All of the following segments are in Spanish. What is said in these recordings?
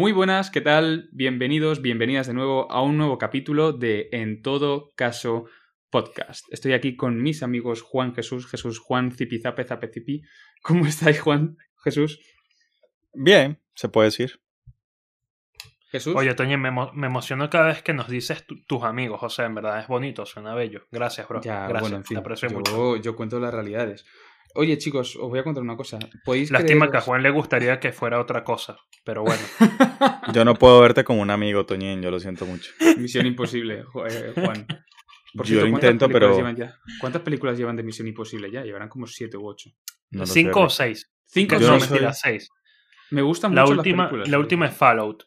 Muy buenas, ¿qué tal? Bienvenidos, bienvenidas de nuevo a un nuevo capítulo de En todo caso podcast. Estoy aquí con mis amigos Juan Jesús, Jesús Juan, Zipizape, Zapecipi. ¿Cómo estáis, Juan Jesús? Bien, se puede decir. Jesús. Oye, Toño, me, emo- me emociono cada vez que nos dices tu- tus amigos. O sea, en verdad es bonito, suena bello. Gracias, bro. ya, Gracias, bueno, en fin, te aprecio mucho. yo, yo cuento las realidades. Oye, chicos, os voy a contar una cosa. ¿Podéis Lástima que a Juan le gustaría que fuera otra cosa. Pero bueno, Yo no puedo verte como un amigo, Toñín, yo lo siento mucho. Misión Imposible, eh, Juan. Por Yo lo ¿cuántas intento, películas pero- llevan ya? ¿Cuántas películas llevan de Misión Imposible ya? Llevarán como siete u ocho. No lo sé, cinco o Rick. seis. Cinco Que Yo no, no son- soy- mentira, seis. Me gustan La mucho última, las películas. la última es Fallout.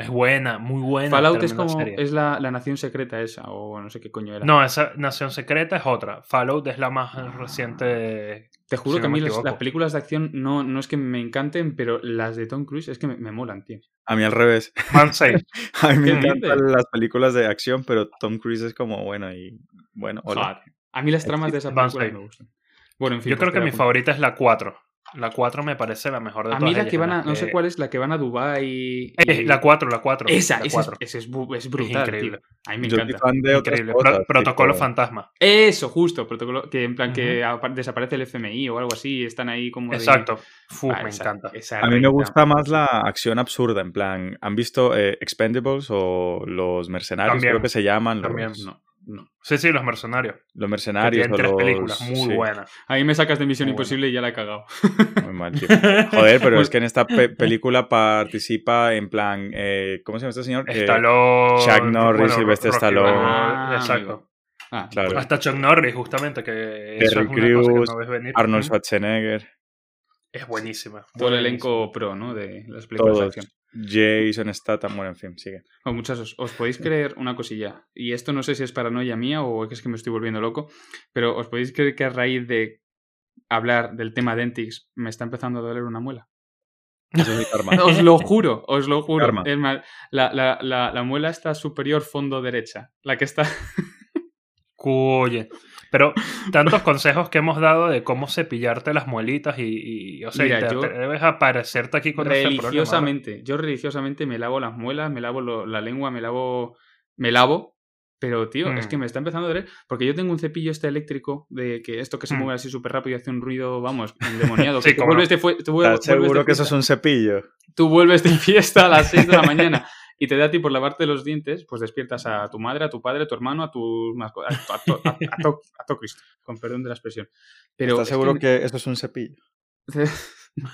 Es buena, muy buena. Fallout es como serie. es la, la nación secreta esa o no sé qué coño era. No, esa Nación Secreta es otra. Fallout es la más reciente. Te juro si que a mí las, películas de acción no, no es que me encanten, pero las de Tom Cruise es que me, me molan, tío. A mí al revés. Man 6. A mí me ¿Qué encantan las películas de acción, pero Tom Cruise es como bueno y bueno, hola. A mí las tramas de esa película me gustan. Bueno, en fin. Yo pues creo que mi favorita es la 4. La 4 me parece la mejor de A todas. mí la ellas, que van a. No sé cuál es, la que van a Dubai y. Eh, la 4, la 4. Esa, la esa es, 4. esa es, bu- es brutal. increíble. tío. A mí me yo encanta. fan de otras Increíble. Pro- protocolo tipo- fantasma. Eso, justo. Protocolo. Que en plan que apa- desaparece el FMI o algo así. y Están ahí como. de- Exacto. Ah, me esa- encanta. esa A mí me gusta más la acción absurda, en plan, ¿han visto eh, Expendables o Los Mercenarios? También. Creo que se llaman. También, Los, No, no. Sí, sí, Los Mercenarios. los Que Mercenarios tienen o tres los... películas muy sí, buenas. Ahí me sacas de Misión Muy Imposible y ya la he cagado. muy mal, tío. Joder, pero es que en esta pe- película participa en plan, eh, ¿cómo se llama este señor? Eh, Stallone. Chuck Norris, bueno, Sylvester Stallone. Ah, Exacto. amigo. Ah, Claro. Hasta Chuck Norris, justamente, que eso Terry es una cosa Crews, que no ves venir. Arnold. Schwarzenegger, Es buenísima. todo el elenco pro, ¿no? De las películas de acción. Jason Statham, bueno, en fin, sigue. Bueno, muchachos, os podéis creer una cosilla, y esto no sé si es paranoia mía o es que me estoy volviendo loco, pero os podéis creer que a raíz de hablar del tema Dentix me está empezando a doler una muela. Eso es el karma. Os lo juro, os lo juro. Karma. Es más, la, la, la, la muela está superior fondo derecha, la que está... Oye, pero tantos consejos que hemos dado de cómo cepillarte las muelitas y, y, o sea, Mira, y te yo- debes aparecerte aquí con ese problema. religiosamente, yo religiosamente me lavo las muelas, me lavo lo- la lengua, me lavo... Me lavo, pero tío, es Mm. que me está empezando a doler porque yo tengo un cepillo este eléctrico de que esto que se Mm. mueve así súper rápido y hace un ruido, vamos, endemoniado. Sí, que tú cómo no. vuelves de, fue- tú vuelves- ¿Estás vuelves de seguro que eso fiesta- es un cepillo? tú vuelves de fiesta a las 6 de la mañana y te da a ti por lavarte los dientes, pues despiertas a tu madre, a tu padre, a tu hermano, a tu a, to- a, a- a to- a to Cristo, con perdón de la expresión. Pero ¿Estás es seguro que eso es un cepillo?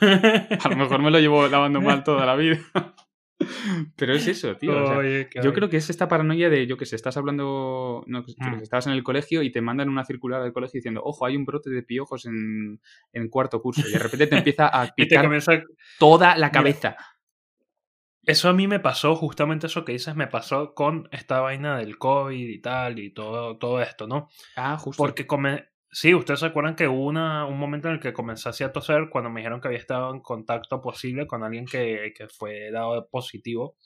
a lo mejor me lo llevo lavando mal toda la vida. Pero es eso, tío. o sea, Oye, qué yo creo que es esta paranoia de, yo que sé, estás hablando, no, que Mm. que estabas en el colegio y te mandan una circular del colegio diciendo, ojo, hay un brote de piojos en, en cuarto curso. Y de repente te empieza a picar comienza toda la cabeza. Eso a mí me pasó, justamente eso que dices, me pasó con esta vaina del COVID y tal, y todo, todo esto, ¿no? Ah, justo. Porque come... sí, ustedes se acuerdan que hubo una, un momento en el que comencé a toser cuando me dijeron que había estado en contacto posible con alguien que, que fue dado positivo.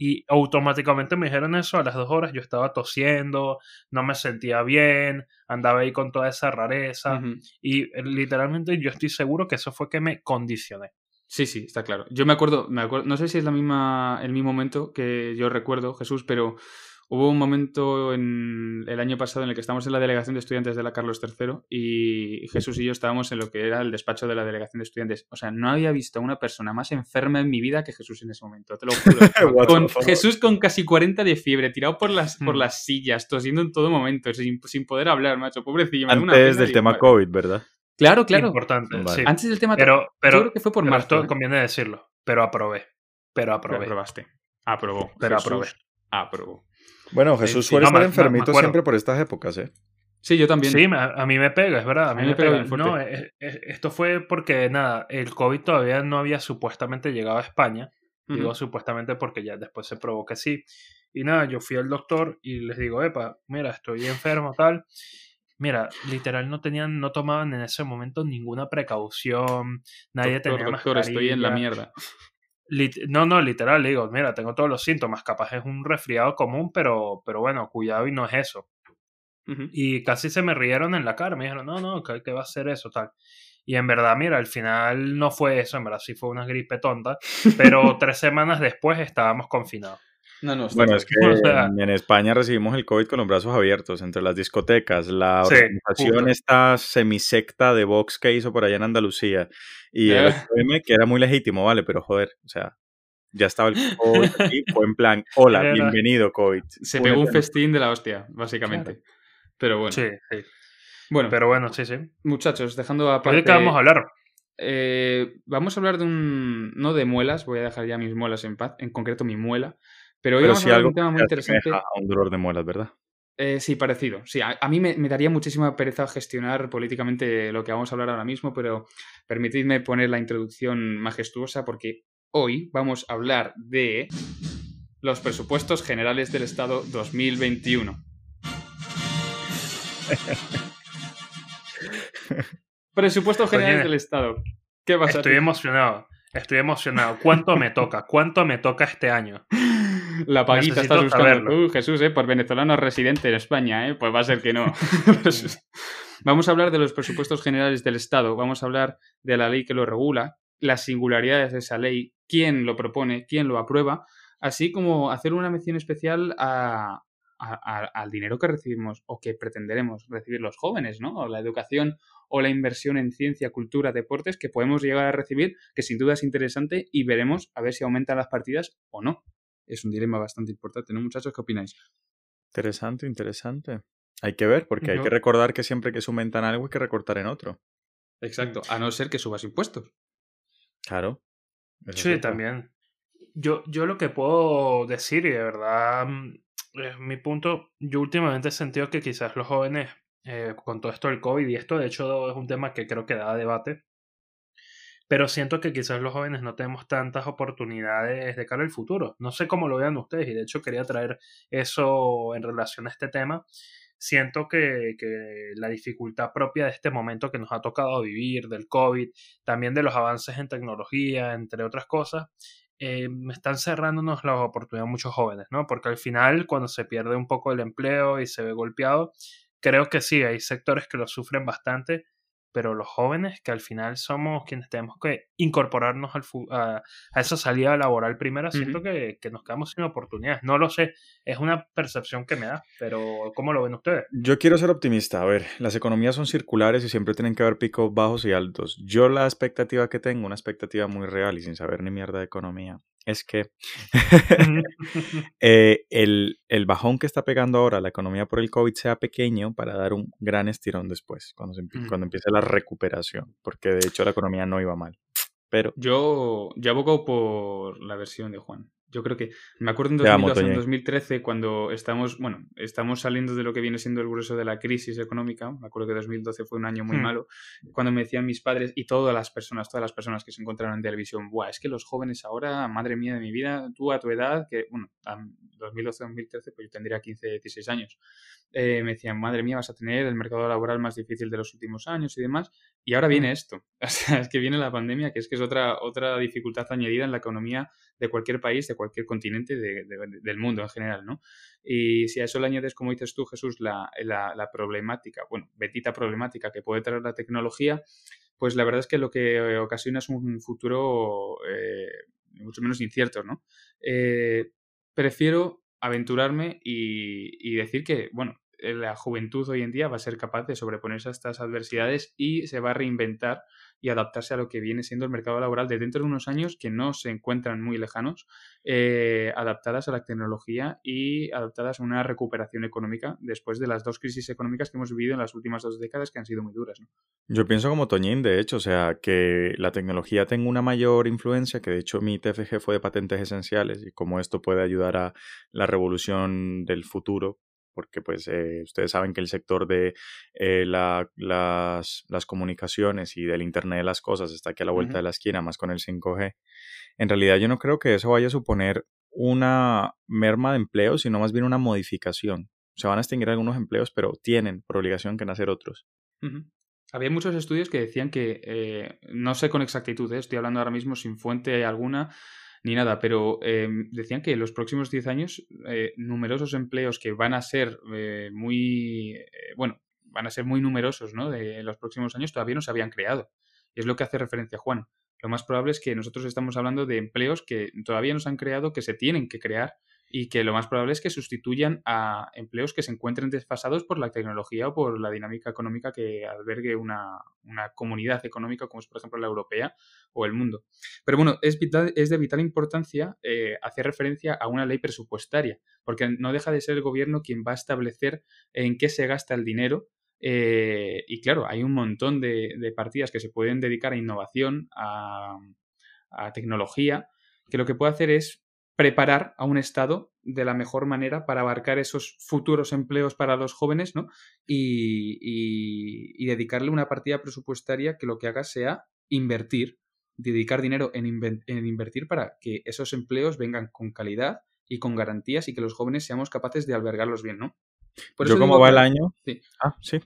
Y automáticamente me dijeron eso, a las dos horas yo estaba tosiendo, no me sentía bien, andaba ahí con toda esa rareza. Y eh, literalmente yo estoy seguro que eso fue que me condicioné. Sí, sí, está claro. Yo me acuerdo, me acuerdo, no sé si es la misma, el mismo momento que yo recuerdo, Jesús, pero hubo un momento en el año pasado en el que estábamos en la delegación de estudiantes de la Carlos III y Jesús y yo estábamos en lo que era el despacho de la delegación de estudiantes. O sea, no había visto a una persona más enferma en mi vida que Jesús en ese momento, te lo juro. Con? Jesús con casi 40 de fiebre, tirado por las, por Hmm. las sillas, tosiendo en todo momento, sin, sin poder hablar, macho. Pobrecillo. una Antes del tema. COVID, ¿verdad? Claro, claro. Importante, Vale. sí. Antes del tema. Pero, pero, yo creo que fue por pero marzo. esto ¿eh? conviene decirlo. Pero aprobé. Pero Pero aprobé. aprobaste. Aprobó. Pero Jesús aprobé. Aprobó. Bueno, Jesús sí. suele No, estar me- me- me enfermito siempre por estas épocas, ¿eh? Sí, yo también. Sí, me- a mí me pega, es verdad. A mí, me pega. bien fuerte. No, es- es- esto fue porque, nada, el COVID todavía no había supuestamente llegado a España. Digo supuestamente porque ya después se probó que sí. Y nada, yo fui al doctor y les digo, epa, mira, estoy enfermo, tal. Mira, literal no tenían, no tomaban en ese momento ninguna precaución, nadie doctor, tenía doctor, estoy en la mierda. Lit- no, no, literal, le digo, mira, tengo todos los síntomas, capaz es un resfriado común, pero, pero bueno, cuidado y no es eso. Y casi se me rieron en la cara, me dijeron, no, no, ¿qué, qué va a ser eso? Tal. Y en verdad, mira, al final no fue eso, en verdad sí fue una gripe tonta, pero tres semanas después estábamos confinados. No, no, bueno, es que en, España recibimos el COVID con los brazos abiertos entre las discotecas, la organización esta semisecta de Vox que hizo por allá en Andalucía y el FM que era muy legítimo, vale, pero joder, o sea, ya estaba el COVID aquí, fue en plan, hola, bienvenido COVID. Se pegó un festín de la hostia, básicamente. Pero bueno. Sí, sí. Bueno, pero bueno, sí, sí. Muchachos, dejando aparte... ¿De qué vamos a hablar? Eh, vamos a hablar de un... no de muelas, voy a dejar ya mis muelas en paz, en concreto mi muela, pero hoy vamos a hablar de un tema muy interesante. A un dolor de muelas, ¿verdad? Eh, sí, parecido. Sí, a, mí me, daría muchísima pereza gestionar políticamente lo que vamos a hablar ahora mismo, pero permitidme poner la introducción majestuosa porque hoy vamos a hablar de los presupuestos generales del Estado 2021. Presupuestos generales del Estado. ¿Qué pasa? Estoy emocionado. Estoy emocionado. ¿Cuánto me toca? ¿Cuánto me toca este año? La paguita estás buscando. Uh, Jesús, ¿eh? Por venezolano residente en España, ¿eh? Pues va a ser que no. Vamos a hablar de los presupuestos generales del Estado. Vamos a hablar de la ley que lo regula, las singularidades de esa ley, quién lo propone, quién lo aprueba, así como hacer una mención especial a, al dinero que recibimos o que pretenderemos recibir los jóvenes, ¿no? O la educación o la inversión en ciencia, cultura, deportes que podemos llegar a recibir, que sin duda es interesante y veremos a ver si aumentan las partidas o no. Es un dilema bastante importante, ¿no, muchachos? ¿Qué opináis? Interesante, interesante. Hay que ver, porque hay que recordar que siempre que se aumentan algo hay que recortar en otro. Exacto, a no ser que subas impuestos. Claro. Sí, también. Yo, yo lo que puedo decir, y de verdad mm, es mi punto, yo últimamente he sentido que quizás los jóvenes, eh, con todo esto del COVID, y esto de hecho es un tema que creo que da debate, pero siento que quizás los jóvenes no tenemos tantas oportunidades de cara al futuro. No sé cómo lo vean ustedes, y de hecho quería traer eso en relación a este tema. Siento que, que la dificultad propia de este momento que nos ha tocado vivir, del COVID, también de los avances en tecnología, entre otras cosas, eh, están cerrándonos las oportunidades a muchos jóvenes, ¿no? Porque al final, cuando se pierde un poco el empleo y se ve golpeado, creo que sí, hay sectores que lo sufren bastante, pero los jóvenes, que al final somos quienes tenemos que incorporarnos al a, a, esa salida laboral primero, siento que, que, nos quedamos sin oportunidades. No lo sé, es una percepción que me da, pero ¿cómo lo ven ustedes? Yo quiero ser optimista. A ver, las economías son circulares y siempre tienen que haber picos bajos y altos. Yo la expectativa que tengo, una expectativa muy real y sin saber ni mierda de economía, es que eh, el, el, bajón que está pegando ahora la economía por el COVID sea pequeño para dar un gran estirón después, cuando, cuando empiece la recuperación, porque de hecho la economía no iba mal. Pero... Yo, yo abogo por la versión de Juan. Yo creo que me acuerdo en, 2012, en 2013 cuando estamos, bueno, estamos saliendo de lo que viene siendo el grueso de la crisis económica. Me acuerdo que 2012 fue un año muy hmm. malo. Cuando me decían mis padres y todas las personas, todas las personas que se encontraron en televisión, Buah, es que los jóvenes ahora, madre mía de mi vida, tú a tu edad, que bueno, 2012-2013, pues yo tendría 15, 16 años. Eh, me decían, madre mía, vas a tener el mercado laboral más difícil de los últimos años y demás. Y ahora viene hmm. esto. O sea, es que viene la pandemia, que es que es otra, otra dificultad añadida en la economía de cualquier país, de cualquier continente del mundo en general, ¿no? Y si a eso le añades, como dices tú, Jesús, la, la, problemática, bueno, betita problemática que puede traer la tecnología, pues la verdad es que lo que ocasiona es un futuro eh, mucho menos incierto, ¿no? Eh, prefiero aventurarme y, y, decir que, bueno, la juventud hoy en día va a ser capaz de sobreponerse a estas adversidades y se va a reinventar y adaptarse a lo que viene siendo el mercado laboral de dentro de unos años que no se encuentran muy lejanos, eh, adaptadas a la tecnología y adaptadas a una recuperación económica después de las dos crisis económicas que hemos vivido en las últimas dos décadas que han sido muy duras. Yo pienso como Toñín, de hecho, o sea, que la tecnología tenga una mayor influencia, que de hecho mi TFG fue de patentes esenciales y cómo esto puede ayudar a la revolución del futuro porque pues eh, ustedes saben que el sector de eh, las, las, comunicaciones y del Internet de las Cosas está aquí a la vuelta de la esquina, más con el 5G. En realidad yo no creo que eso vaya a suponer una merma de empleo, sino más bien una modificación. Se van a extinguir algunos empleos, pero tienen por obligación que nacer otros. Había muchos estudios que decían que, eh, no sé con exactitud, estoy hablando ahora mismo sin fuente alguna, ni nada, pero em, decían que en los próximos 10 años eh, numerosos empleos que van a ser eh, muy, eh, bueno, van a ser muy numerosos, ¿no? De los próximos años todavía no se habían creado. Y es lo que hace referencia Juan. Lo más probable es que nosotros estamos hablando de empleos que todavía no se han creado, que se tienen que crear y que lo más probable es que sustituyan a empleos que se encuentren desfasados por la tecnología o por la dinámica económica que albergue una, comunidad económica como es por ejemplo la europea o el mundo. Pero bueno, es, es de vital importancia eh, hacer referencia a una ley presupuestaria, porque no deja de ser el gobierno quien va a establecer en qué se gasta el dinero eh, y claro, hay un montón de, partidas que se pueden dedicar a innovación, a, a tecnología, que lo que puede hacer es preparar a un Estado de la mejor manera para abarcar esos futuros empleos para los jóvenes, ¿no? Y, dedicarle una partida presupuestaria que lo que haga sea invertir, dedicar dinero en, invertir para que esos empleos vengan con calidad y con garantías y que los jóvenes seamos capaces de albergarlos bien, ¿no? Por Yo como va el año... Sí. Ah, sí.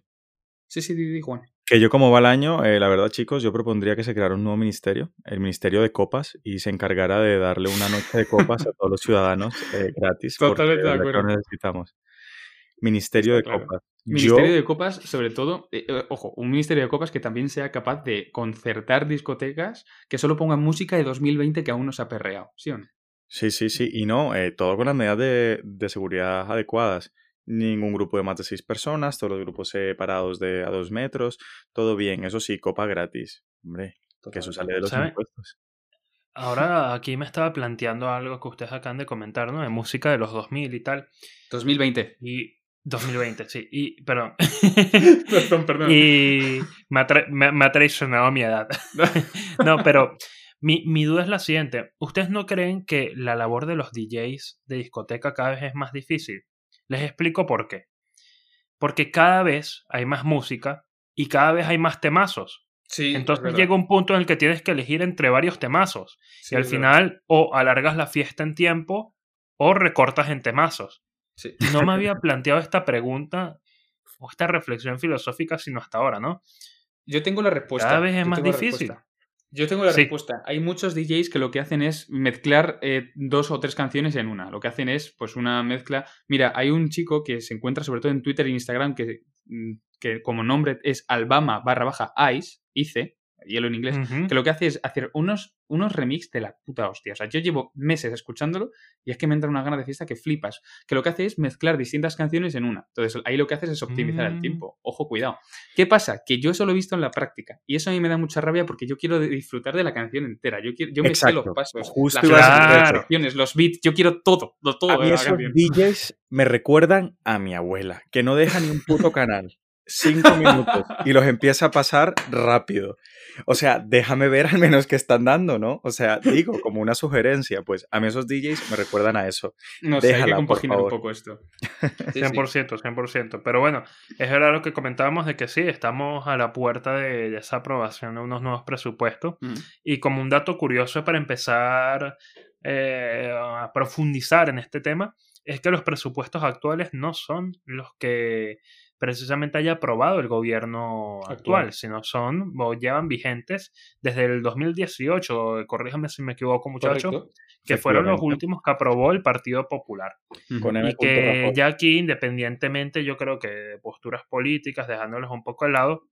Sí, sí, di, Juan. Que yo como va el año, eh, la verdad chicos, yo propondría que se creara un nuevo ministerio, el Ministerio de Copas, y se encargara de darle una noche de copas a todos los ciudadanos eh, gratis. Totalmente de acuerdo. necesitamos. Ministerio de Copas. Ministerio de Copas, sobre todo, eh, ojo, un Ministerio de Copas que también sea capaz de concertar discotecas que solo pongan música de 2020 que aún no se ha perreado, ¿sí o no? Sí, sí, sí, y no, todo con las medidas de, de seguridad adecuadas ningún grupo de más de seis personas, todos los grupos separados de a dos metros, todo bien, eso sí, copa gratis, hombre, que eso sale de los impuestos. Ahora aquí me estaba planteando algo que ustedes acaban de comentar, ¿no? De música de los 2000 y tal. 2020. Y 2020, sí. Y, perdón. perdón, perdón. Y me ha, traicionado mi edad. no, pero mi, mi, duda es la siguiente. ¿Ustedes no creen que la labor de los DJs de discoteca cada vez es más difícil? Les explico por qué. Porque cada vez hay más música y cada vez hay más temazos. Sí, Entonces llega un punto en el que tienes que elegir entre varios temazos. y al final o alargas la fiesta en tiempo o recortas en temazos. Sí. No me había planteado esta pregunta o esta reflexión filosófica sino hasta ahora, ¿no? Yo tengo la respuesta. Cada vez es más difícil. Yo tengo la respuesta. Hay muchos DJs que lo que hacen es mezclar eh, dos o tres canciones en una. Lo que hacen es, pues, una mezcla. Mira, hay un chico que se encuentra sobre todo en Twitter e Instagram que, mm, que como nombre es Albama barra baja Ice, Ice, hielo en inglés, que lo que hace es hacer unos, unos remix de la puta hostia. O sea, yo llevo meses escuchándolo y es que me entra una gana de fiesta que flipas. Que lo que hace es mezclar distintas canciones en una. Entonces, ahí lo que haces es optimizar el mm. tiempo. Ojo, cuidado. ¿Qué pasa? Que yo eso lo he visto en la práctica. Y eso a mí me da mucha rabia porque yo quiero disfrutar de la canción entera. Yo, quiero, yo me sé los pasos, las canciones, los beats. Yo quiero todo, todo. A mí esos DJs me recuerdan a mi abuela, que no deja ni un puto canal cinco minutos y los empieza a pasar rápido. O sea, déjame ver al menos qué están dando, ¿no? O sea, digo, como una sugerencia, pues a mí esos DJs me recuerdan a eso. No sé, hay que compaginar un poco esto. 100%, 100%. Pero bueno, es verdad lo que comentábamos de que sí, estamos a la puerta de, esa aprobación de unos nuevos presupuestos. Mm. Y como un dato curioso para empezar eh, a profundizar en este tema, es que los presupuestos actuales no son los que precisamente haya aprobado el gobierno actual, sino son o llevan vigentes desde el 2018, corríjame si me equivoco muchacho, que fueron los últimos que aprobó el Partido Popular. y que ya aquí, independientemente, yo creo que de posturas políticas, dejándoles un poco al lado,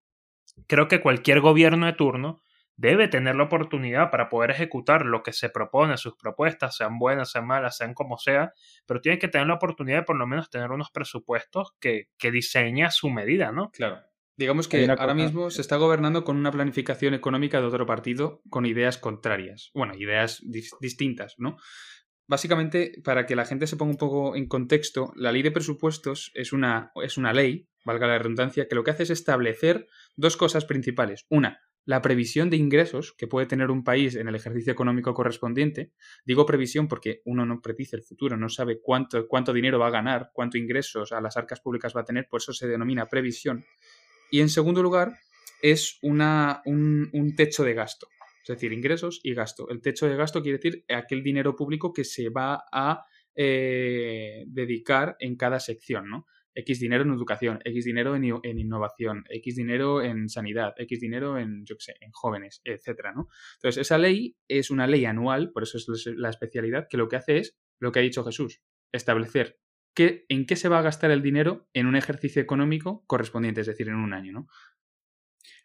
creo que cualquier gobierno de turno debe tener la oportunidad para poder ejecutar lo que se propone, sus propuestas, sean buenas, sean malas, sean como sea, pero tiene que tener la oportunidad de por lo menos tener unos presupuestos que, que diseñe a su medida, ¿no? Claro. Digamos que ahora mismo se está gobernando con una planificación económica de otro partido con ideas contrarias. Bueno, ideas distintas, ¿no? Básicamente, para que la gente se ponga un poco en contexto, la ley de presupuestos es una, es una ley, valga la redundancia, que lo que hace es establecer dos cosas principales. Una, la previsión de ingresos que puede tener un país en el ejercicio económico correspondiente. Digo previsión porque uno no predice el futuro, no sabe cuánto, cuánto dinero va a ganar, cuánto ingresos a las arcas públicas va a tener, por eso se denomina previsión. Y en segundo lugar, es una, un, techo de gasto, es decir, ingresos y gasto. El techo de gasto quiere decir aquel dinero público que se va a eh, dedicar en cada sección, ¿no? X dinero en educación, X dinero en, innovación, X dinero en sanidad, X dinero en, jóvenes, etcétera, ¿no? Entonces, esa ley es una ley anual, por eso es la especialidad, que lo que hace es lo que ha dicho Jesús, establecer qué, en qué se va a gastar el dinero en un ejercicio económico correspondiente, es decir, en un año, ¿no?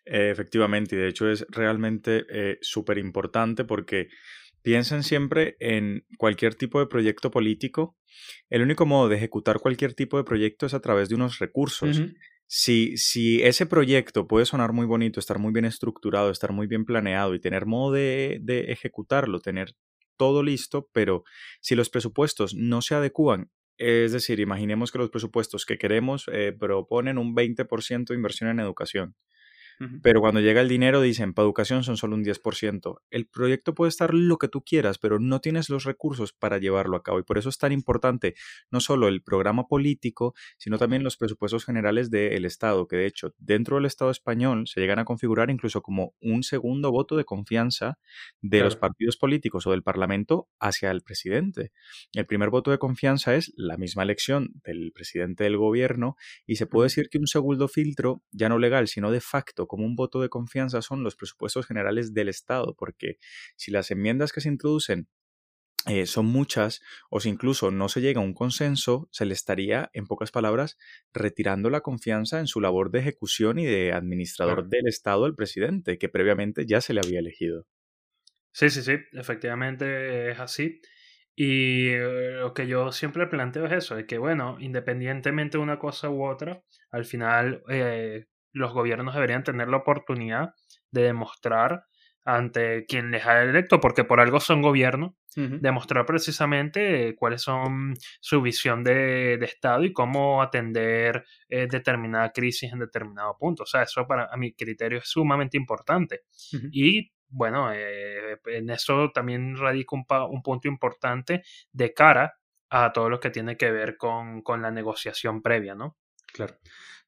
Efectivamente, y de hecho es realmente eh, súper importante porque piensen siempre en cualquier tipo de proyecto político. El único modo de ejecutar cualquier tipo de proyecto es a través de unos recursos. si, si, ese proyecto puede sonar muy bonito, estar muy bien estructurado, estar muy bien planeado y tener modo de, de ejecutarlo, tener todo listo, pero si los presupuestos no se adecúan es decir, imaginemos que los presupuestos que queremos eh, proponen un 20% de inversión en educación. Pero cuando llega el dinero dicen, para educación son solo un 10%. El proyecto puede estar lo que tú quieras, pero no tienes los recursos para llevarlo a cabo. Y por eso es tan importante no solo el programa político, sino también los presupuestos generales del Estado, que de hecho dentro del Estado español se llegan a configurar incluso como un segundo voto de confianza de los partidos políticos o del Parlamento hacia el presidente. El primer voto de confianza es la misma elección del presidente del gobierno y se puede decir que un segundo filtro, ya no legal, sino de facto, como un voto de confianza son los presupuestos generales del Estado, porque si las enmiendas que se introducen eh, son muchas o si incluso no se llega a un consenso, se le estaría, en pocas palabras, retirando la confianza en su labor de ejecución y de administrador del Estado al presidente, que previamente ya se le había elegido. Sí, sí, sí, efectivamente es así. Y eh, lo que yo siempre planteo es eso, de que bueno, independientemente de una cosa u otra, al final eh, los gobiernos deberían tener la oportunidad de demostrar ante quien les ha electo, porque por algo son gobierno, demostrar precisamente cuáles son su visión de, Estado y cómo atender eh, determinada crisis en determinado punto. O sea, eso para a mi criterio es sumamente importante. Y bueno, eh, en eso también radica un, un, punto importante de cara a todo lo que tiene que ver con, con la negociación previa, ¿no? Claro.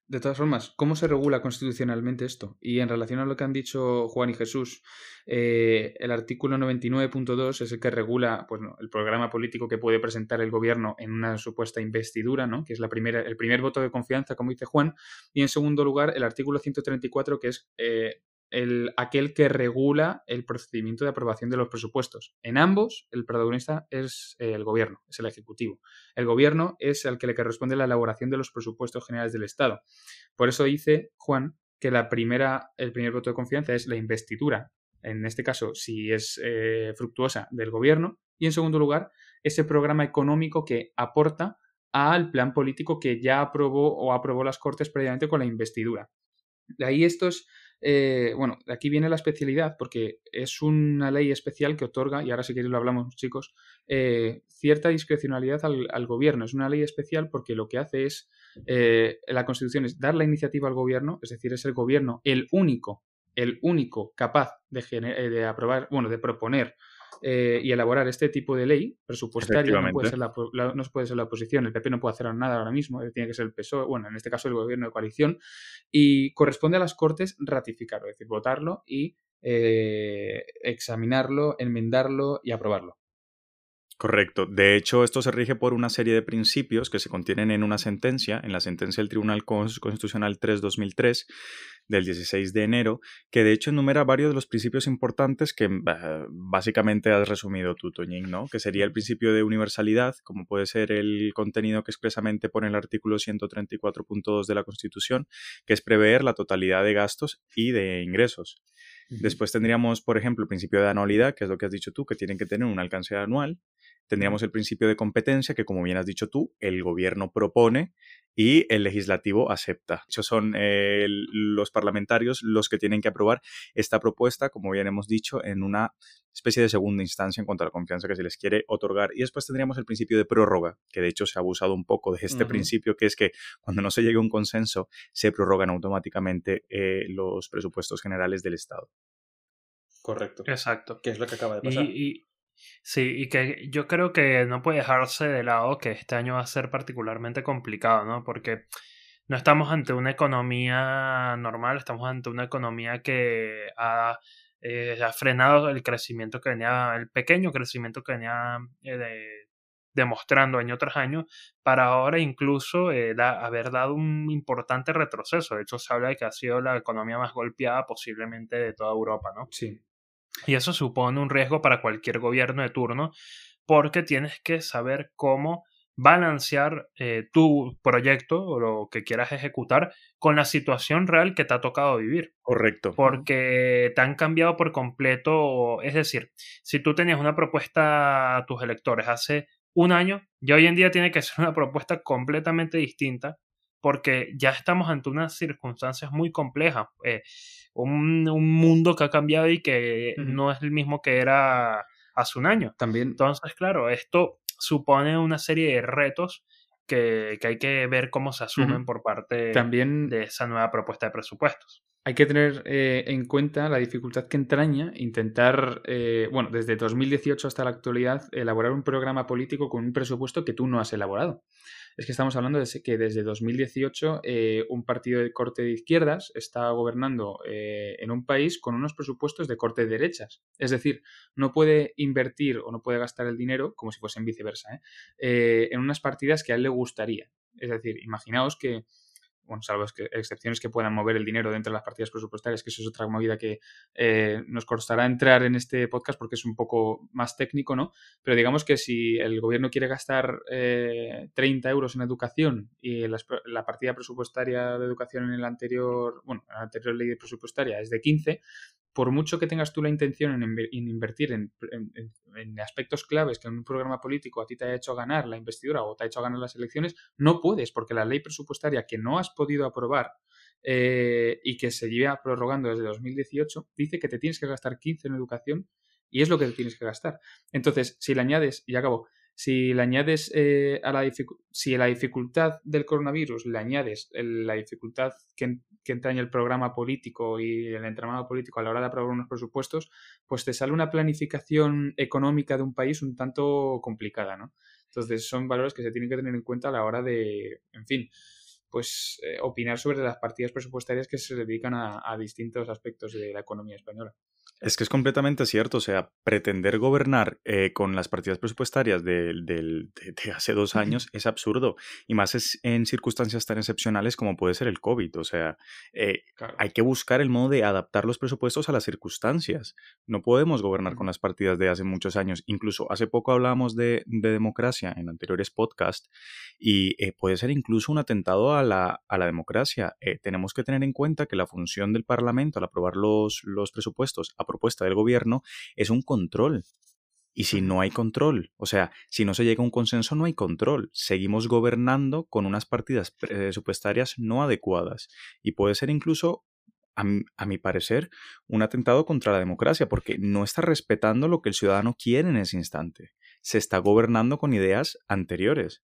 De todas formas, ¿cómo se regula constitucionalmente esto? Y en relación a lo que han dicho Juan y Jesús, eh, el artículo 99.2 es el que regula pues, el programa político que puede presentar el gobierno en una supuesta investidura, ¿no? que es la primera, el primer voto de confianza, como dice Juan. Y en segundo lugar, el artículo 134, que es eh, el, aquel que regula el procedimiento de aprobación de los presupuestos. En ambos, el protagonista es eh, el gobierno, es el ejecutivo. El gobierno es el que le corresponde la elaboración de los presupuestos generales del Estado. Por eso dice Juan que la primera, el primer voto de confianza es la investidura, en este caso, si es eh, fructuosa, del gobierno. Y en segundo lugar, ese programa económico que aporta al plan político que ya aprobó o aprobó las Cortes previamente con la investidura. De ahí estos eh, bueno, aquí viene la especialidad porque es una ley especial que otorga, y ahora si queréis lo hablamos chicos, eh, cierta discrecionalidad al, gobierno. Es una ley especial porque lo que hace es, eh, la Constitución es dar la iniciativa al gobierno, es decir, es el gobierno el único, el único capaz de, de aprobar, bueno, de proponer eh, y elaborar este tipo de ley presupuestaria no puede, ser la, no puede ser la oposición, el PP no puede hacer nada ahora mismo, eh, tiene que ser el PSOE, bueno, en este caso el gobierno de coalición, y corresponde a las Cortes ratificarlo, es decir, votarlo y eh, examinarlo, enmendarlo y aprobarlo. Correcto. De hecho, esto se rige por una serie de principios que se contienen en una sentencia, en la sentencia del Tribunal Constitucional 3-2003 del 16 de enero, que de hecho enumera varios de los principios importantes que básicamente has resumido tú, Toñín, ¿no? Que sería el principio de universalidad, como puede ser el contenido que expresamente pone el artículo 134.2 de la Constitución, que es prever la totalidad de gastos y de ingresos. Después tendríamos, por ejemplo, el principio de anualidad, que es lo que has dicho tú, que tienen que tener un alcance anual. Tendríamos el principio de competencia, que como bien has dicho tú, el gobierno propone y el legislativo acepta. Esos son eh, los parlamentarios los que tienen que aprobar esta propuesta, como bien hemos dicho, en una especie de segunda instancia en cuanto a la confianza que se les quiere otorgar. Y después tendríamos el principio de prórroga, que de hecho se ha abusado un poco de este principio, que es que cuando no se llegue a un consenso, se prorrogan automáticamente eh, los presupuestos generales del Estado. Correcto. Exacto. Que es lo que acaba de pasar. Sí, y que yo creo que no puede dejarse de lado que este año va a ser particularmente complicado, ¿no? Porque no estamos ante una economía normal, estamos ante una economía que ha, eh, ha frenado el crecimiento que venía, el pequeño crecimiento que venía eh, demostrando año tras año, para ahora incluso eh, haber dado un importante retroceso. De hecho, se habla de que ha sido la economía más golpeada posiblemente de toda Europa, ¿no? Sí. Y eso supone un riesgo para cualquier gobierno de turno porque tienes que saber cómo balancear eh, tu proyecto o lo que quieras ejecutar con la situación real que te ha tocado vivir. Correcto. Porque te han cambiado por completo. Es decir, si tú tenías una propuesta a tus electores hace un año, ya hoy en día tiene que ser una propuesta completamente distinta porque ya estamos ante unas circunstancias muy complejas. Eh, un, mundo que ha cambiado y que no es el mismo que era hace un año. También. Entonces, claro, esto supone una serie de retos que, hay que ver cómo se asumen por parte También de esa nueva propuesta de presupuestos. Hay que tener eh, en cuenta la dificultad que entraña intentar, eh, bueno, desde 2018 hasta la actualidad, elaborar un programa político con un presupuesto que tú no has elaborado es que estamos hablando de que desde 2018 eh, un partido de corte de izquierdas está gobernando eh, en un país con unos presupuestos de corte de derechas. Es decir, no puede invertir o no puede gastar el dinero, como si fuesen viceversa, ¿eh? en unas partidas que a él le gustaría. Es decir, imaginaos que bueno, salvo excepciones que puedan mover el dinero dentro de las partidas presupuestarias, que eso es otra movida que eh, nos costará entrar en este podcast porque es un poco más técnico, ¿no? Pero digamos que si el gobierno quiere gastar 30 eh, euros en educación y la, partida presupuestaria de educación en el anterior, bueno, en la anterior ley presupuestaria es de 15, por mucho que tengas tú la intención en, invertir en, aspectos claves que en un programa político a ti te haya hecho ganar la investidura o te ha hecho ganar las elecciones, no puedes, porque la ley presupuestaria que no has podido aprobar eh, y que se lleva prorrogando desde 2018, dice que te tienes que gastar 15 en educación y es lo que tienes que gastar. Entonces, si le añades, y acabo, si le añades eh, a la si a la dificultad del coronavirus le añades la dificultad que, que entraña el programa político y el entramado político a la hora de aprobar unos presupuestos, pues te sale una planificación económica de un país un tanto complicada, ¿no? Entonces son valores que se tienen que tener en cuenta a la hora de, en fin, pues eh, opinar sobre las partidas presupuestarias que se dedican a distintos aspectos de la economía española. Es que es completamente cierto, o sea, pretender gobernar eh, con las partidas presupuestarias de, hace dos años es absurdo, y más es en circunstancias tan excepcionales como puede ser el COVID, o sea, eh, hay que buscar el modo de adaptar los presupuestos a las circunstancias. No podemos gobernar con las partidas de hace muchos años, incluso hace poco hablábamos de, democracia en anteriores podcasts, y eh, puede ser incluso un atentado a la, a la democracia. tenemos que tener en cuenta que la función del Parlamento al aprobar los, los presupuestos, propuesta del gobierno es un control. Y si no hay control, o sea, si no se llega a un consenso, no hay control. Seguimos gobernando con unas partidas presupuestarias no adecuadas. Y puede ser incluso, a mi, parecer, un atentado contra la democracia, porque no está respetando lo que el ciudadano quiere en ese instante. Se está gobernando con ideas anteriores.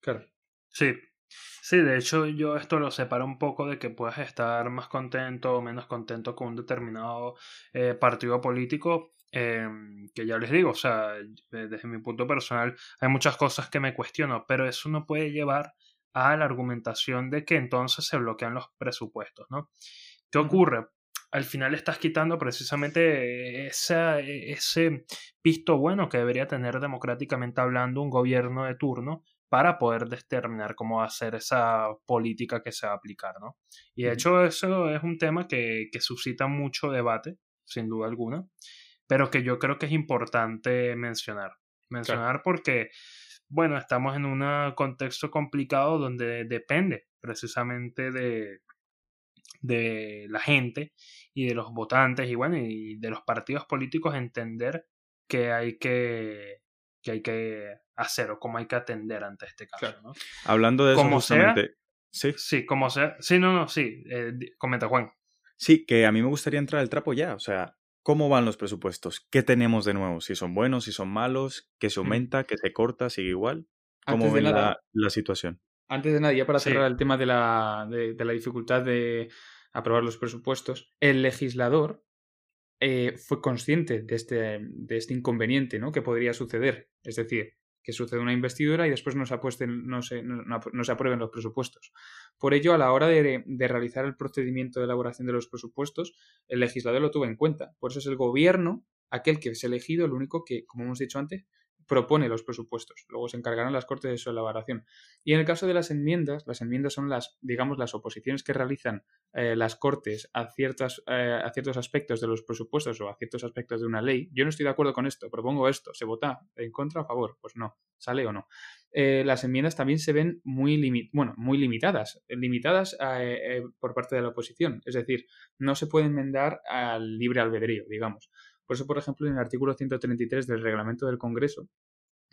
Claro. Sí, Sí, de hecho yo esto lo separo un poco de que puedas estar más contento o menos contento con un determinado eh, partido político, em, que ya les digo, o sea, desde mi punto personal hay muchas cosas que me cuestiono, pero eso no puede llevar a la argumentación de que entonces se bloquean los presupuestos, ¿no? ¿Qué ocurre? Al final estás quitando precisamente ese, ese visto bueno que debería tener democráticamente hablando un gobierno de turno para poder determinar cómo va a ser esa política que se va a aplicar, ¿no? Y de hecho eso es un tema que, suscita mucho debate, sin duda alguna, pero que yo creo que es importante mencionar. Mencionar porque, bueno, estamos en un contexto complicado donde depende precisamente de, de la gente y de los votantes y bueno, y de los partidos políticos entender que hay que que hay que hacer o cómo hay que atender ante este caso. ¿no? Hablando de eso, justamente. sí. Sí, como sea. Sí, no, no, sí. Eh, comenta, Juan. Sí, que a mí me gustaría entrar al trapo ya. O sea, ¿cómo van los presupuestos? ¿Qué tenemos de nuevo? Si son buenos, si son malos, qué se aumenta, qué se corta, sigue igual. ¿Cómo ven la, la, situación? Antes de nada, ya para cerrar el tema de la, de la dificultad de aprobar los presupuestos, el legislador eh, fue consciente de este, de este inconveniente ¿no? que podría suceder. Es decir, que sucede una investidura y después no se, apuesten, no, se, no, se aprueben los presupuestos. Por ello, a la hora de, de, realizar el procedimiento de elaboración de los presupuestos, el legislador lo tuvo en cuenta. Por eso es el gobierno, aquel que es elegido, el único que, como hemos dicho antes, propone los presupuestos. Luego se encargarán las Cortes de su elaboración. Y en el caso de las enmiendas, las enmiendas son las, digamos, las oposiciones que realizan eh, las Cortes a, ciertas, eh, a ciertos aspectos de los presupuestos o a ciertos aspectos de una ley. Yo no estoy de acuerdo con esto, propongo esto. ¿Se vota en contra o a favor? Pues no, sale o no. Eh, las enmiendas también se ven muy, bueno, muy limitadas, limitadas por parte de la oposición. Es decir, no se puede enmendar al libre albedrío, digamos. Por eso, por ejemplo, en el artículo 133 del reglamento del Congreso,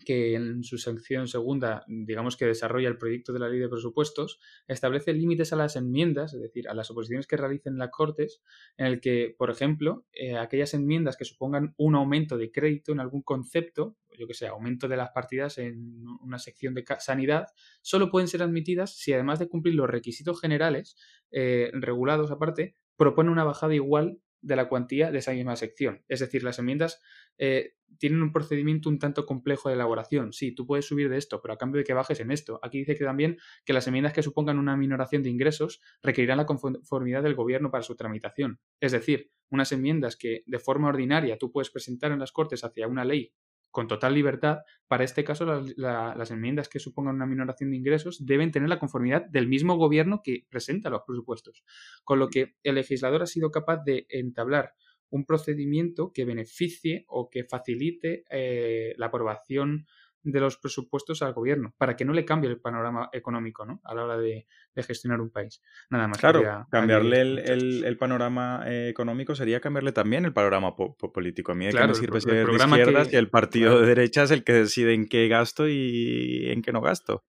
que en su sección segunda, digamos que desarrolla el proyecto de la ley de presupuestos, establece límites a las enmiendas, es decir, a las oposiciones que realicen las Cortes, en el que, por ejemplo, eh, aquellas enmiendas que supongan un aumento de crédito en algún concepto, yo que sé, aumento de las partidas en una sección de sanidad, solo pueden ser admitidas si además de cumplir los requisitos generales eh, regulados aparte, propone una bajada igual de la cuantía de esa misma sección. Es decir, las enmiendas eh, tienen un procedimiento un tanto complejo de elaboración. Sí, tú puedes subir de esto, pero a cambio de que bajes en esto. Aquí dice que también que las enmiendas que supongan una minoración de ingresos requerirán la conformidad del gobierno para su tramitación. Es decir, unas enmiendas que de forma ordinaria tú puedes presentar en las Cortes hacia una ley con total libertad. Para este caso, las enmiendas que supongan una minoración de ingresos deben tener la conformidad del mismo gobierno que presenta los presupuestos. Con lo que el legislador ha sido capaz de entablar un procedimiento que beneficie o que facilite eh, la aprobación de los presupuestos al gobierno, para que no le cambie el panorama económico ¿no? a la hora de, gestionar un país. Nada más. Claro, cambiarle el, panorama eh, económico sería cambiarle también el panorama político. A mí de qué me sirve ser de izquierdas y el partido de derecha es el que decide en qué gasto y en qué no gasto.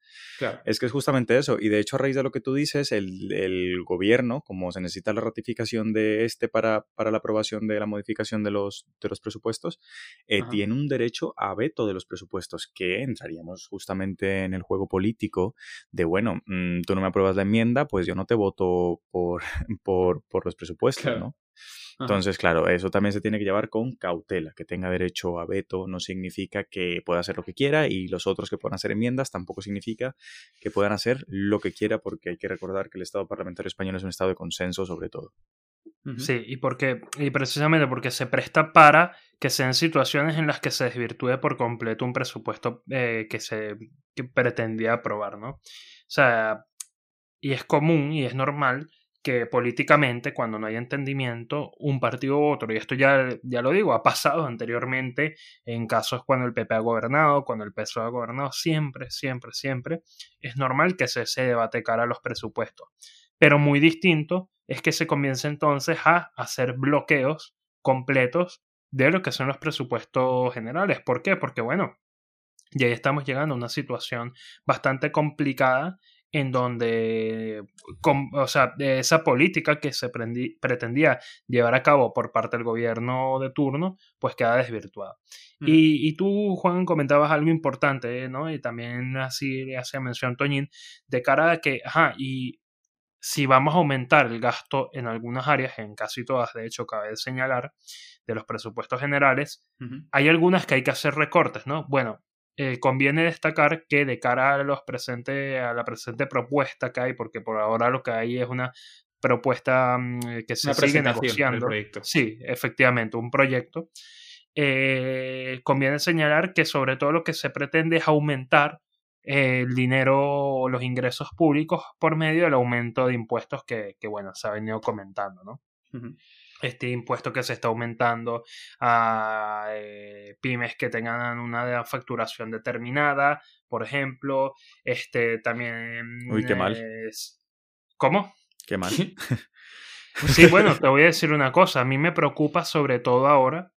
Es que es justamente eso. Y de hecho, a raíz de lo que tú dices, el, gobierno, como se necesita la ratificación de este para, para la aprobación de la modificación de los, de los presupuestos, eh, tiene un derecho a veto de los presupuestos, que entraríamos justamente en el juego político de, bueno, mm, tú no me apruebas la enmienda, pues yo no te voto por, por, por los presupuestos, ¿no? Entonces, claro, eso también se tiene que llevar con cautela. Que tenga derecho a veto no significa que pueda hacer lo que quiera y los otros que puedan hacer enmiendas tampoco significa que puedan hacer lo que quiera porque hay que recordar que el Estado parlamentario español es un Estado de consenso sobre todo. Sí, y porque, y precisamente porque se presta para que sean situaciones en las que se desvirtúe por completo un presupuesto eh, que se pretendía aprobar, ¿no? O sea, y es común y es normal que políticamente, cuando no hay entendimiento, un partido u otro, y esto ya, ya lo digo, ha pasado anteriormente en casos cuando el PP ha gobernado, cuando el PSOE ha gobernado, siempre, siempre, siempre, es normal que se, se debate cara a los presupuestos. Pero muy distinto es que se comience entonces a hacer bloqueos completos de lo que son los presupuestos generales. ¿Por qué? Porque bueno, ya estamos llegando a una situación bastante complicada en donde, o sea, esa política que se pretendía llevar a cabo por parte del gobierno de turno, pues queda desvirtuada. Mm. Y, y, tú, Juan, comentabas algo importante, ¿no? Y también así le hacía mención Toñín, de cara a que, ajá, y si vamos a aumentar el gasto en algunas áreas, en casi todas, de hecho, cabe señalar, de los presupuestos generales, hay algunas que hay que hacer recortes, ¿no? Bueno, eh, conviene destacar que de cara a, los presentes, a la presente propuesta que hay, porque por ahora lo que hay es una propuesta mm, que se sigue negociando. Sí, efectivamente, un proyecto. Eh, conviene señalar que sobre todo lo que se pretende es aumentar el dinero o los ingresos públicos por medio del aumento de impuestos que, que bueno, se ha venido comentando, ¿no? este impuesto que se está aumentando a eh, pymes que tengan una facturación determinada, por ejemplo, este también... Uy, qué mal. ¿Cómo? Qué mal. Sí, bueno, te voy a decir una cosa, a mí me preocupa sobre todo ahora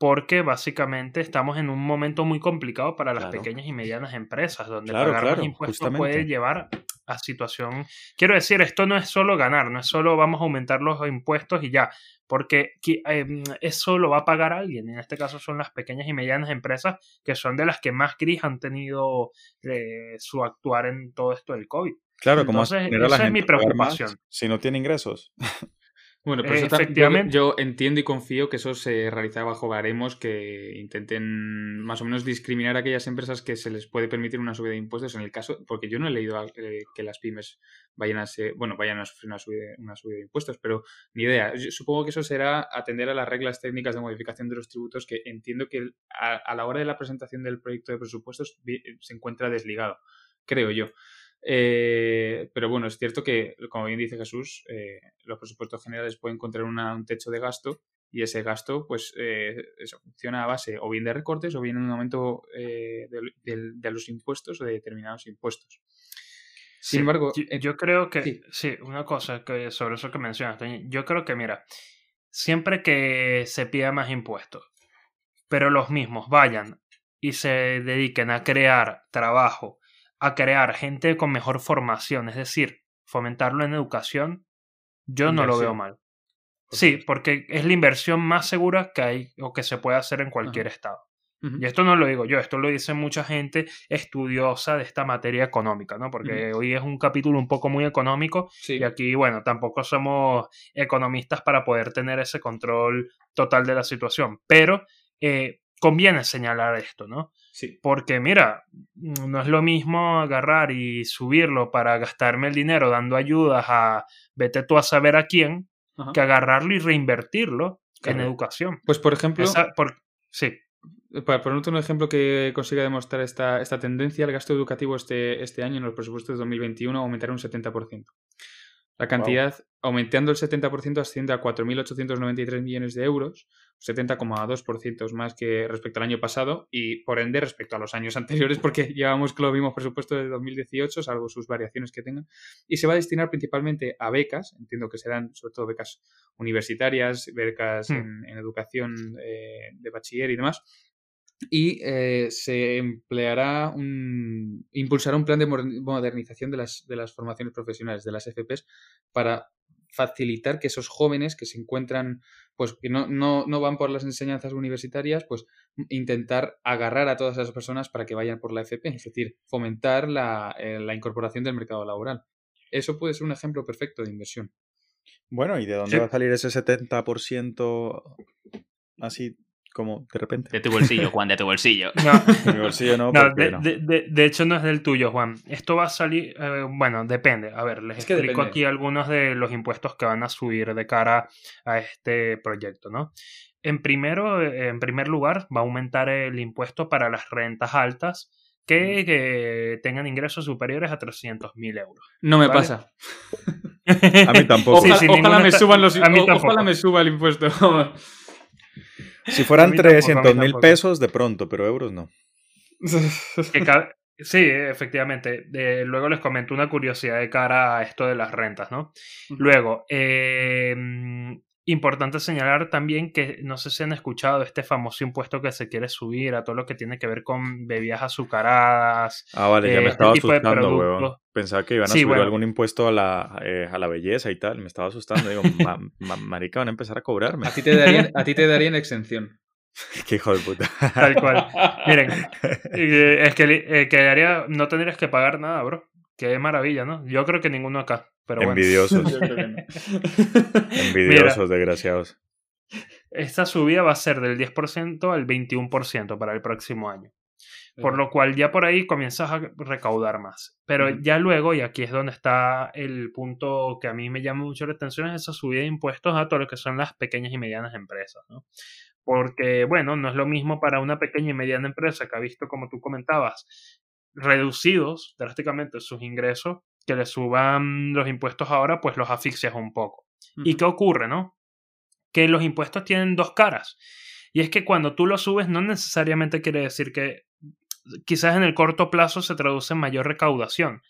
porque básicamente estamos en un momento muy complicado para las pequeñas y medianas empresas, donde pagar los impuestos puede llevar a situación... Quiero decir, esto no es solo ganar, no es solo vamos a aumentar los impuestos y ya, porque em, eso lo va a pagar alguien. En este caso son las pequeñas y medianas empresas que son de las que más gris han tenido eh, su actuar en todo esto del COVID. Claro, como esa es mi preocupación. si no tiene ingresos. Bueno, pero Eh, eso yo- efectivamente- yo, entiendo y confío que eso se realiza bajo baremos que intenten más o menos discriminar a aquellas empresas que se les puede permitir una subida de impuestos en el caso, porque yo no he leído eh, que las pymes vayan a ser, bueno, vayan a sufrir una subida, una subida de impuestos, pero ni idea. Yo supongo que eso será atender a las reglas técnicas de modificación de los tributos que entiendo que a, a la hora de la presentación del proyecto de presupuestos vi- se encuentra desligado, creo yo. Eh, pero bueno, es cierto que, como bien dice Jesús, eh, los presupuestos generales pueden encontrar una- un techo de gasto y ese gasto, pues, eh, eso funciona a base o bien de recortes o bien en un aumento eh, de, de- de los impuestos o de determinados impuestos. Sin Sí, embargo, yo, yo creo que, sí. sí. una cosa que sobre eso que mencionas, yo creo que, mira, siempre que se pida más impuestos, pero los mismos vayan y se dediquen a crear trabajo, a crear gente con mejor formación, es decir, fomentarlo en educación, yo no lo veo mal. Por Sí, porque es la inversión más segura que hay o que se puede hacer en cualquier estado. Y esto no lo digo yo, esto lo dice mucha gente estudiosa de esta materia económica, ¿no? Porque hoy es un capítulo un poco muy económico Sí. y aquí, bueno, tampoco somos economistas para poder tener ese control total de la situación, pero eh, conviene señalar esto, ¿no? Sí. Porque mira, no es lo mismo agarrar y subirlo para gastarme el dinero dando ayudas a vete tú a saber a quién, Ajá. que agarrarlo y reinvertirlo en educación. Pues, por ejemplo, Esa- por- sí. Para ponerte un ejemplo que consiga demostrar esta, esta tendencia, el gasto educativo este, este año en los presupuestos de 2021 aumentará un 70%. La cantidad, aumentando el 70%, asciende a 4.893 millones de euros, 70,2% más que respecto al año pasado y, por ende, respecto a los años anteriores, porque llevamos con los mismos presupuestos de 2018, salvo sus variaciones que tengan, y se va a destinar principalmente a becas, entiendo que serán sobre todo becas universitarias, becas Hmm. en, en educación eh, de bachiller y demás, y eh, se empleará un impulsará un plan de modernización de las, de las formaciones profesionales de las FPs para facilitar que esos jóvenes que se encuentran pues que no, no, no van por las enseñanzas universitarias pues intentar agarrar a todas esas personas para que vayan por la FP es decir fomentar la, eh, la incorporación del mercado laboral eso puede ser un ejemplo perfecto de inversión Bueno, ¿y de dónde Sí. va a salir ese 70% así como de repente? De tu bolsillo, Juan, de tu bolsillo. No, Mi bolsillo no, No, de, no. de- de- de hecho no es del tuyo, Juan. Esto va a salir, eh, bueno, depende. A ver, les Es que explico depende. aquí algunos de los impuestos que van a subir de cara a este proyecto, ¿no? En, primero, eh, en primer lugar, va a aumentar el impuesto para las rentas altas que, que tengan ingresos superiores a 300.000 euros. no me Vale. pasa A mí tampoco. Ojalá, sí, ojalá me suban los a mí o- ojalá tampoco. me suba el impuesto Si fueran A mí tampoco, a mí 300 mil pesos, de pronto, pero euros no. Que ca- sí, efectivamente. De- luego les comento una curiosidad de cara a esto de las rentas, ¿no? Luego, eh, importante señalar también que no sé si han escuchado este famoso impuesto que se quiere subir a todo lo que tiene que ver con bebidas azucaradas. Ah, vale, ya Eh, me este estaba asustando, weón. productos. Pensaba que iban a Sí, subir bueno. algún impuesto a la, eh, a la belleza y tal. Me estaba asustando. Digo, ma- ma- marica, van a empezar a cobrarme. a ti te darían a ti te darían exención Qué hijo de puta. Tal cual. Miren, eh, es que eh, quedaría, no tendrías que pagar nada, bro. Qué maravilla, ¿no? Yo creo que ninguno acá. Pero bueno. Envidiosos, envidiosos, desgraciados. Esta subida va a ser del 10% al 21% para el próximo año. Por lo cual ya por ahí comienzas a recaudar más. Pero ya luego, y aquí es donde está el punto que a mí me llama mucho la atención, es esa subida de impuestos a todo lo que son las pequeñas y medianas empresas. ¿no? Porque, bueno, no es lo mismo para una pequeña y mediana empresa que ha visto, como tú comentabas, reducidos drásticamente sus ingresos, que le suban los impuestos ahora, pues los asfixias un poco. ¿Y qué ocurre, no? Que los impuestos tienen dos caras. Y es que cuando tú los subes no necesariamente quiere decir que quizás en el corto plazo se traduce en mayor recaudación.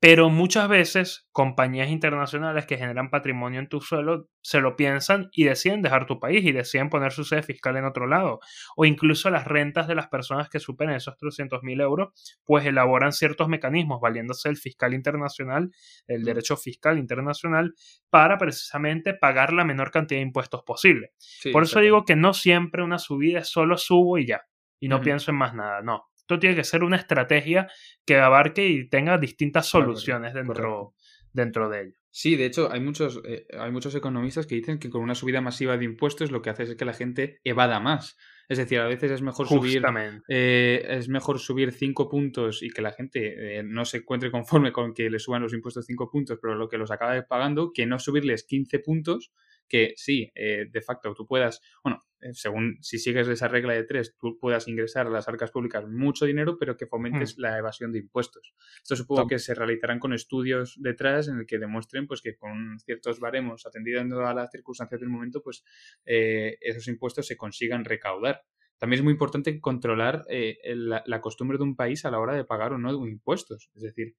Pero muchas veces compañías internacionales que generan patrimonio en tu suelo se lo piensan y deciden dejar tu país y deciden poner su sede fiscal en otro lado. O incluso las rentas de las personas que superen esos 300 mil euros, pues elaboran ciertos mecanismos valiéndose del fiscal internacional, el derecho fiscal internacional, para precisamente pagar la menor cantidad de impuestos posible. Sí, Por eso digo que no siempre una subida es solo subo y ya, y no pienso en más nada, no. Esto tiene que ser una estrategia que abarque y tenga distintas soluciones dentro, correcto. dentro de ello. Sí, de hecho, hay muchos, eh, hay muchos economistas que dicen que con una subida masiva de impuestos lo que hace es que la gente evada más. Es decir, a veces es mejor subir eh, es mejor subir 5 puntos y que la gente eh, no se encuentre conforme con que le suban los impuestos 5 puntos, pero lo que los acabe pagando, que no subirles 15 puntos que sí, eh, de facto tú puedas, bueno, eh, según si sigues esa regla de tres, tú puedas ingresar a las arcas públicas mucho dinero, pero que fomentes mm. la evasión de impuestos. Esto supongo que se realizarán con estudios detrás en el que demuestren pues que con ciertos baremos, atendiendo a las circunstancias del momento, pues eh, esos impuestos se consigan recaudar. También es muy importante controlar la, costumbre de un país a la hora de pagar o no impuestos. Es decir,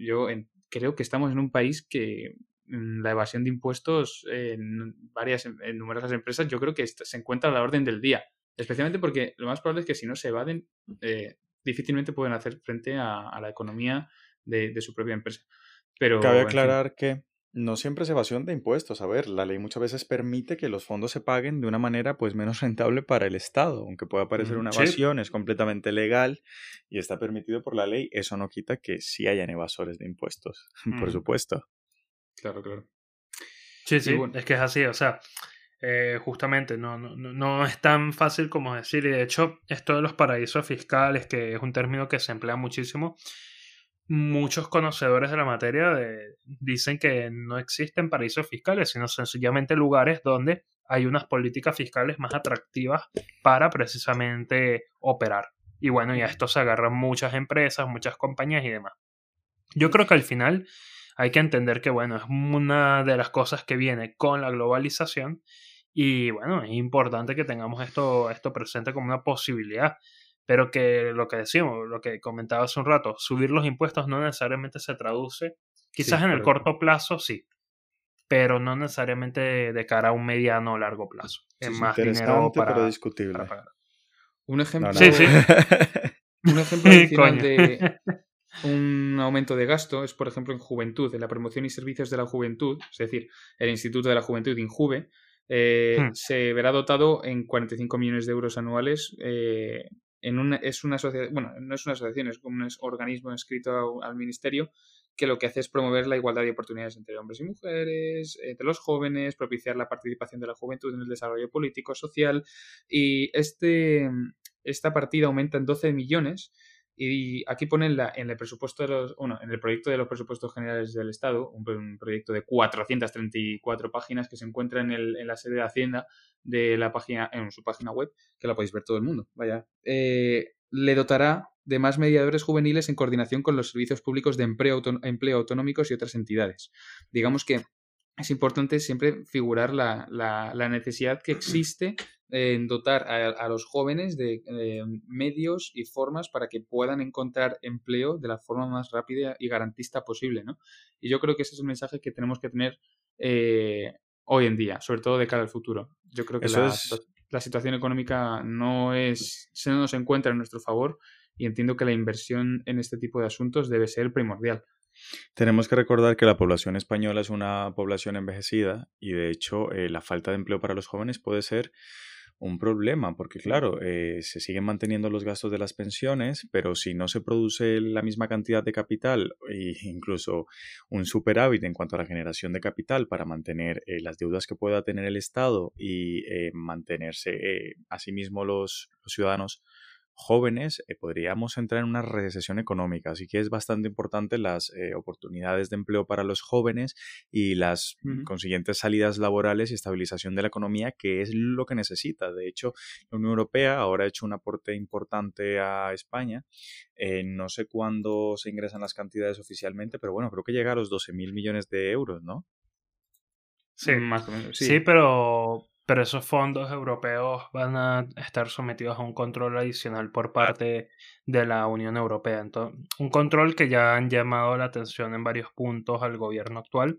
yo creo que estamos en un país que la evasión de impuestos en varias, en numerosas empresas, yo creo que se encuentra a la orden del día. Especialmente porque lo más probable es que si no se evaden, eh, difícilmente pueden hacer frente a, la economía de, su propia empresa. Pero, Cabe aclarar que no siempre es evasión de impuestos. A ver, la ley muchas veces permite que los fondos se paguen de una manera pues menos rentable para el Estado. Aunque pueda parecer una evasión, es completamente legal y está permitido por la ley. Eso no quita que sí hayan evasores de impuestos, por supuesto. Claro, claro. Sí, sí, es que es así, o sea, eh, justamente no, no, no, es tan fácil como decir, y de hecho, esto de los paraísos fiscales, que es un término que se emplea muchísimo, muchos conocedores de la materia dicen que no existen paraísos fiscales, sino sencillamente lugares donde hay unas políticas fiscales más atractivas para precisamente operar. Y bueno, y a esto se agarran muchas empresas, muchas compañías y demás. Yo creo que al final hay que entender que, bueno, es una de las cosas que viene con la globalización y, bueno, es importante que tengamos esto, esto presente como una posibilidad, pero que lo que decimos, lo que comentaba hace un rato, subir los impuestos no necesariamente se traduce, quizás en el corto plazo sí, pero no necesariamente de cara a un mediano o largo plazo. es más dinero para, pero discutible. Un ejemplo, sí, sí. un ejemplo de, un aumento de gasto es, por ejemplo, en juventud, en la promoción y servicios de la juventud, es decir, el Instituto de la Juventud Injuve, eh, hmm. se verá dotado en 45 millones de euros anuales. Eh, en una, es una asociación, bueno, no es una asociación, es un organismo inscrito al ministerio que lo que hace es promover la igualdad de oportunidades entre hombres y mujeres, entre los jóvenes, propiciar la participación de la juventud en el desarrollo político, social. Y este, esta partida aumenta en 12 millones y aquí ponen la, en el presupuesto de los, bueno, en el proyecto de los presupuestos generales del Estado, un, proyecto de 434 páginas que se encuentra en, el, en, la sede de Hacienda de la página, en su página web, que la podéis ver todo el mundo. Vaya. Eh, le dotará de más mediadores juveniles en coordinación con los servicios públicos de empleo, empleo autonómicos y otras entidades. Digamos que es importante siempre figurar la, la, necesidad que existe en dotar a, los jóvenes de, medios y formas para que puedan encontrar empleo de la forma más rápida y garantista posible, ¿no? Y yo creo que ese es el mensaje que tenemos que tener eh, hoy en día, sobre todo de cara al futuro. Yo creo que la, la, situación económica no es, se nos encuentra en nuestro favor y entiendo que la inversión en este tipo de asuntos debe ser primordial. Tenemos que recordar que la población española es una población envejecida y de hecho eh, la falta de empleo para los jóvenes puede ser un problema, porque claro, eh, se siguen manteniendo los gastos de las pensiones, pero si no se produce la misma cantidad de capital e incluso un superávit en cuanto a la generación de capital para mantener eh, las deudas que pueda tener el Estado y mantenerse asimismo los, los ciudadanos jóvenes, eh, podríamos entrar en una recesión económica. Así que es bastante importante las eh, oportunidades de empleo para los jóvenes y las consiguientes salidas laborales y estabilización de la economía, que es lo que necesita. De hecho, la Unión Europea ahora ha hecho un aporte importante a España. Eh, no sé cuándo se ingresan las cantidades oficialmente, pero bueno, creo que llega a los 12 mil millones de euros, ¿no? Sí, más o menos. sí pero pero esos fondos europeos van a estar sometidos a un control adicional por parte de la Unión Europea. Entonces, un control que ya han llamado la atención en varios puntos al gobierno actual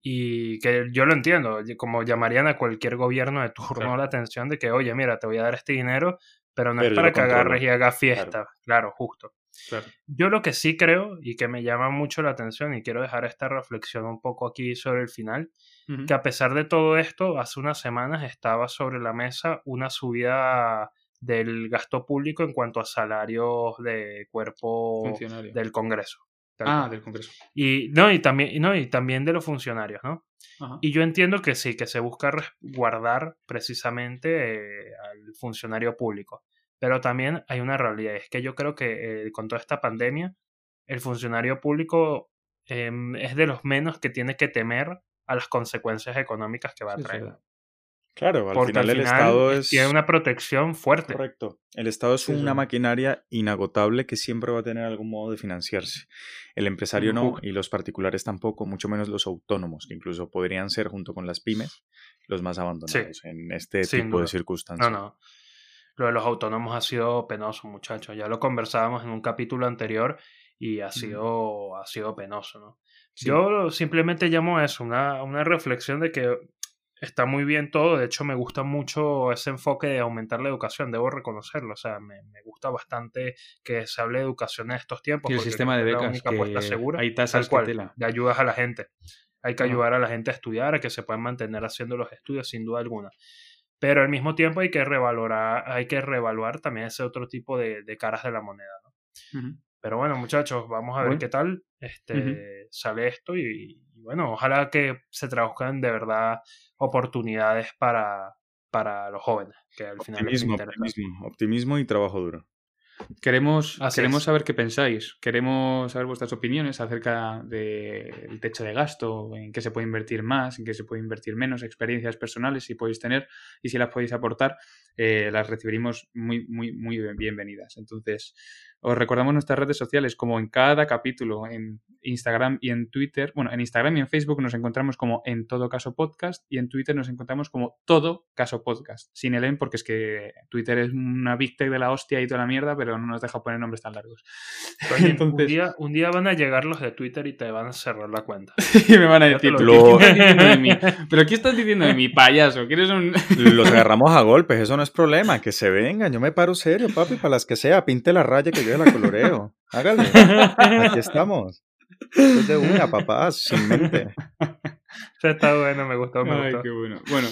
y que yo lo entiendo, como llamarían a cualquier gobierno de turno la atención de que, oye, mira, te voy a dar este dinero, pero no es para que agarres y hagas fiesta. Claro, justo. Yo lo que sí creo y que me llama mucho la atención y quiero dejar esta reflexión un poco aquí sobre el final, que a pesar de todo esto, hace unas semanas estaba sobre la mesa una subida del gasto público en cuanto a salarios de cuerpo del Congreso. Ah, del Congreso. Y, no, y, también, no, y también de los funcionarios, ¿no? Y yo entiendo que sí, que se busca guardar precisamente eh, al funcionario público. Pero también hay una realidad, es que yo creo que eh, con toda esta pandemia, el funcionario público em, es de los menos que tiene que temer a las consecuencias económicas que va a traer. Claro, al final, el Estado es... Tiene una protección fuerte. Correcto. El Estado es una maquinaria inagotable que siempre va a tener algún modo de financiarse. El empresario no, y los particulares tampoco, mucho menos los autónomos, que incluso podrían ser, junto con las pymes, los más abandonados en este tipo de circunstancias. No, no. Lo de los autónomos ha sido penoso, muchachos. Ya lo conversábamos en un capítulo anterior y ha sido, ha sido penoso, ¿no? Yo simplemente llamo a eso, una, una reflexión de que está muy bien todo. De hecho, me gusta mucho ese enfoque de aumentar la educación, debo reconocerlo. O sea, me, gusta bastante que se hable de educación en estos tiempos. Y el sistema de becas, que segura, hay tasas cual, de ayudas a la gente. Hay que ayudar a la gente a estudiar, a que se puedan mantener haciendo los estudios, sin duda alguna. Pero al mismo tiempo hay que revalorar, hay que reevaluar también ese otro tipo de, caras de la moneda. ¿no? Pero bueno, muchachos, vamos a ver qué tal este, sale esto y, bueno, ojalá que se traduzcan de verdad oportunidades para, para los jóvenes, que al final optimismo, optimismo, optimismo y trabajo duro. Queremos, queremos saber qué pensáis, queremos saber vuestras opiniones acerca del techo de gasto, en qué se puede invertir más, en qué se puede invertir menos, experiencias personales si podéis tener y si las podéis aportar, eh, las recibiremos muy, muy, muy bienvenidas. Entonces, os recordamos nuestras redes sociales, como en cada capítulo, en Instagram y en Twitter. Bueno, en Instagram y en Facebook nos encontramos como en todo caso podcast y en Twitter nos encontramos como todo caso podcast. Sin el en, porque es que Twitter es una big tech de la hostia y toda la mierda, pero no nos deja poner nombres tan largos. un, día, un día van a llegar los de Twitter y te van a cerrar la cuenta. y me van a decir, ¿pero qué estás diciendo de mi payaso? ¿Quieres un... los agarramos a golpes, eso no es problema, que se vengan. Yo me paro serio, papi, para las que sea, pinte la raya que yo la coloreo. Hágale. Aquí estamos. Es de una, papá, sin mente. Está bueno, me gustó, me Ay, Qué bueno. Bueno,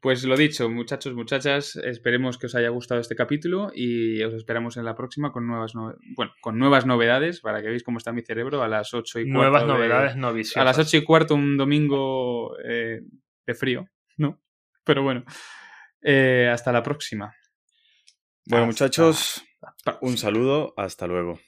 pues lo dicho, muchachos, muchachas, esperemos que os haya gustado este capítulo y os esperamos en la próxima con nuevas, bueno, con nuevas novedades para que veáis cómo está mi cerebro a las 8 y cuarto. Nuevas novedades no A las 8 y cuarto un domingo eh, de frío, ¿no? Pero bueno, eh, hasta la próxima. Bueno, muchachos, un saludo, hasta luego.